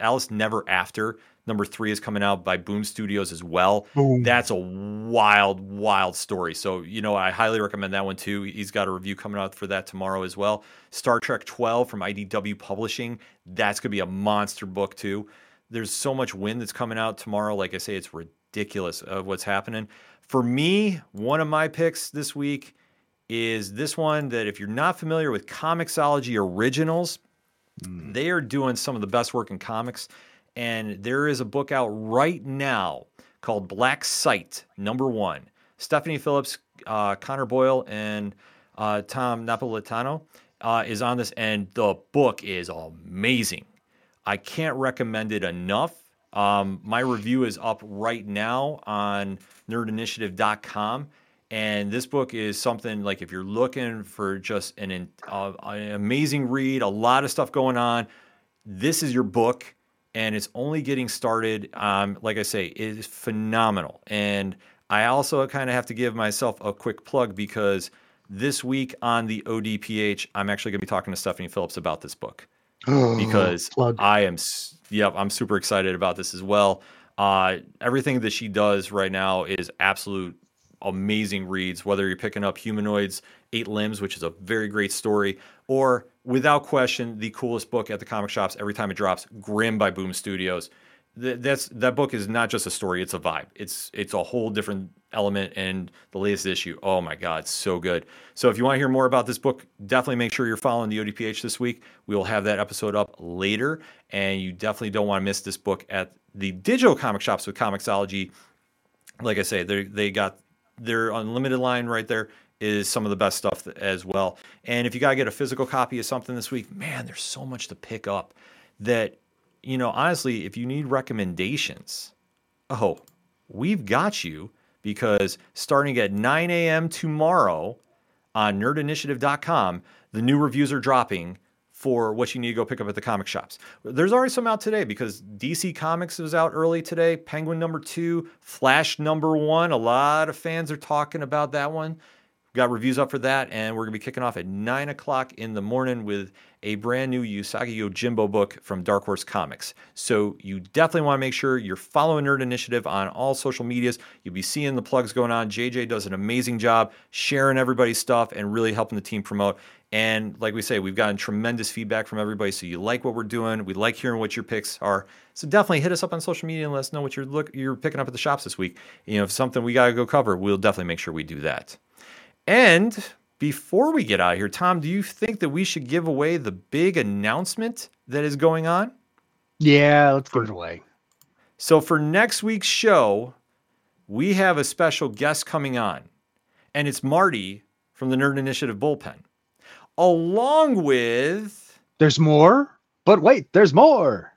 Alice Never After Number three is coming out by Boom Studios as well. Boom. That's a wild, wild story. So, you know, I highly recommend that one too. He's got a review coming out for that tomorrow as well. Star Trek 12 from IDW Publishing. That's going to be a monster book too. There's so much wind that's coming out tomorrow. Like I say, it's ridiculous of what's happening. For me, one of my picks this week is this one that if you're not familiar with Comixology Originals, mm. they are doing some of the best work in comics. And there is a book out right now called Black Sight, number one. Stephanie Phillips, uh, Connor Boyle, and uh, Tom Napolitano uh, is on this, and the book is amazing. I can't recommend it enough. Um, my review is up right now on nerdinitiative.com. And this book is something like if you're looking for just an, uh, an amazing read, a lot of stuff going on, this is your book and it's only getting started. Um, like I say, it is phenomenal. And I also kind of have to give myself a quick plug because this week on the ODPH, I'm actually going to be talking to Stephanie Phillips about this book oh, because plug. I am, yep, I'm super excited about this as well. Uh, everything that she does right now is absolute amazing reads, whether you're picking up Humanoids, Eight Limbs, which is a very great story, or without question, the coolest book at the comic shops every time it drops, Grim by Boom Studios. That's that book is not just a story; it's a vibe. It's it's a whole different element. And the latest issue, oh my god, so good. So if you want to hear more about this book, definitely make sure you're following the ODPH this week. We will have that episode up later, and you definitely don't want to miss this book at the digital comic shops with Comixology. Like I say, they they got their unlimited line right there is some of the best stuff as well. And if you got to get a physical copy of something this week, man, there's so much to pick up that, you know, honestly, if you need recommendations, oh, we've got you because starting at 9 a.m. tomorrow on nerdinitiative.com, the new reviews are dropping for what you need to go pick up at the comic shops. There's already some out today because DC Comics was out early today. Penguin number two, Flash number one. A lot of fans are talking about that one got reviews up for that, and we're going to be kicking off at 9 o'clock in the morning with a brand new Usagi Yojimbo book from Dark Horse Comics. So you definitely want to make sure you're following Nerd Initiative on all social medias. You'll be seeing the plugs going on. JJ does an amazing job sharing everybody's stuff and really helping the team promote. And like we say, we've gotten tremendous feedback from everybody. So you like what we're doing. We like hearing what your picks are. So definitely hit us up on social media and let us know what you're look you're picking up at the shops this week. You know, if something we gotta go cover, we'll definitely make sure we do that. And before we get out of here, Tom, do you think that we should give away the big announcement that is going on? Yeah, let's give it away. So for next week's show, we have a special guest coming on, and it's Marty from the Nerd Initiative Bullpen, along with There's more, but wait, there's more.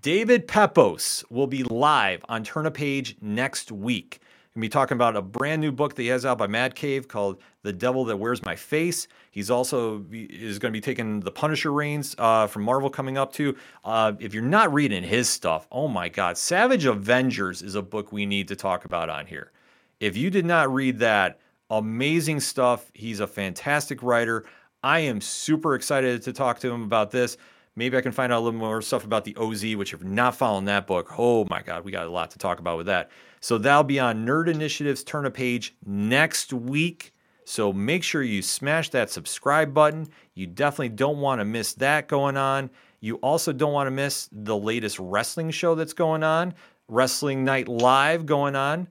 David Pepos will be live on Turn a Page next week. Going to be talking about a brand new book that he has out by Mad Cave called The Devil That Wears My Face. He's also is going to be taking the Punisher reigns uh, from Marvel coming up too. Uh, if you're not reading his stuff, oh my God, Savage Avengers is a book we need to talk about on here. If you did not read that, amazing stuff. He's a fantastic writer. I am super excited to talk to him about this. Maybe I can find out a little more stuff about the OZ, which if you're not following that book, oh my God, we got a lot to talk about with that. So that'll be on Nerd Initiative's Turn a Page next week. So make sure you smash that subscribe button. You definitely don't want to miss that going on. You also don't want to miss the latest wrestling show that's going on, Wrestling Night Live going on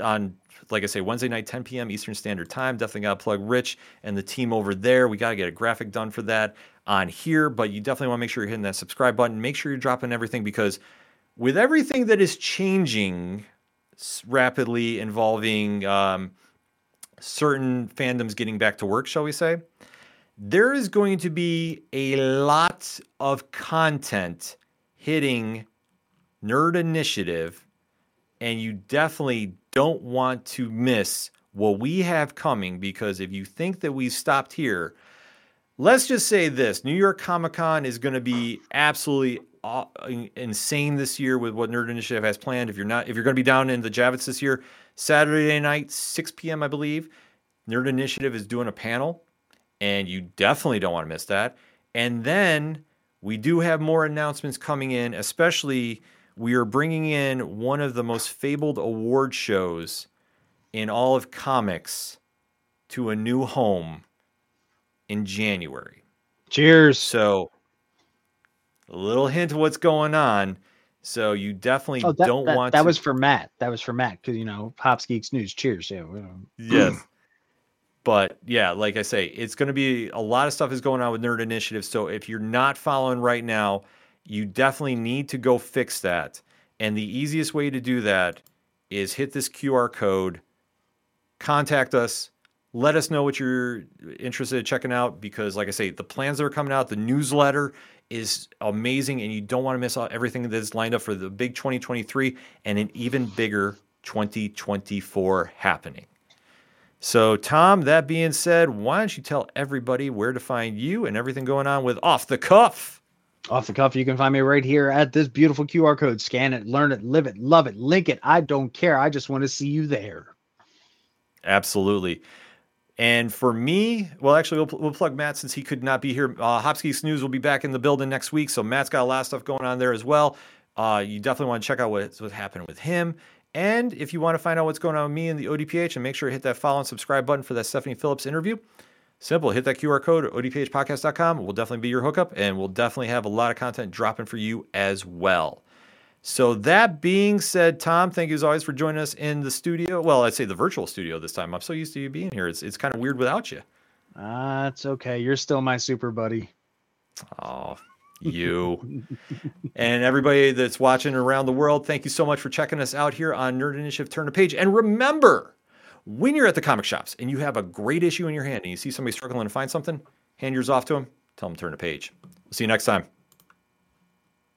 on like I say, Wednesday night, 10 p.m. Eastern Standard Time. Definitely got to plug Rich and the team over there. We got to get a graphic done for that on here, but you definitely want to make sure you're hitting that subscribe button. Make sure you're dropping everything because with everything that is changing rapidly involving um, certain fandoms getting back to work, shall we say, there is going to be a lot of content hitting Nerd Initiative, and you definitely don't want to miss what we have coming because if you think that we stopped here, let's just say this New York Comic Con is going to be absolutely insane this year with what Nerd Initiative has planned. If you're not, if you're going to be down in the Javits this year, Saturday night, 6 p.m., I believe, Nerd Initiative is doing a panel, and you definitely don't want to miss that. And then we do have more announcements coming in, especially we are bringing in one of the most fabled award shows in all of comics to a new home in January. Cheers. So, a little hint of what's going on. So you definitely oh, that, don't that, want that to... was for Matt. That was for Matt because you know Hops Geeks News. Cheers. Yeah. [CLEARS THROAT] yes. But yeah, like I say, it's going to be a lot of stuff is going on with Nerd Initiative. So if you're not following right now, you definitely need to go fix that. And the easiest way to do that is hit this QR code, contact us, let us know what you're interested in checking out because, like I say, the plans that are coming out, the newsletter is amazing, and you don't want to miss out everything that is lined up for the big 2023 and an even bigger 2024 happening. So, Tom, that being said, why don't you tell everybody where to find you and everything going on with Off the Cuff? Off the cuff, you can find me right here at this beautiful QR code. Scan it, learn it, live it, love it, link it. I don't care. I just want to see you there. Absolutely. And for me, well, actually, we'll, we'll plug Matt since he could not be here. Uh, Hops Geek News will be back in the building next week. So Matt's got a lot of stuff going on there as well. Uh, you definitely want to check out what's, what's happening with him. And if you want to find out what's going on with me and the ODPH, and make sure to hit that follow and subscribe button for that Stephanie Phillips interview. Simple. Hit that QR code at odphpodcast.com. We'll definitely be your hookup, and we'll definitely have a lot of content dropping for you as well. So that being said, Tom, thank you as always for joining us in the studio. Well, I'd say the virtual studio this time. I'm so used to you being here. It's it's kind of weird without you. Ah, uh, it's okay. You're still my super buddy. Oh, you and everybody that's watching around the world. Thank you so much for checking us out here on Nerd Initiative Turn a Page. And remember, when you're at the comic shops and you have a great issue in your hand and you see somebody struggling to find something, hand yours off to them. Tell them to turn a page. See you next time.